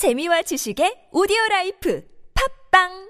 재미와 지식의 오디오 라이프. 팝빵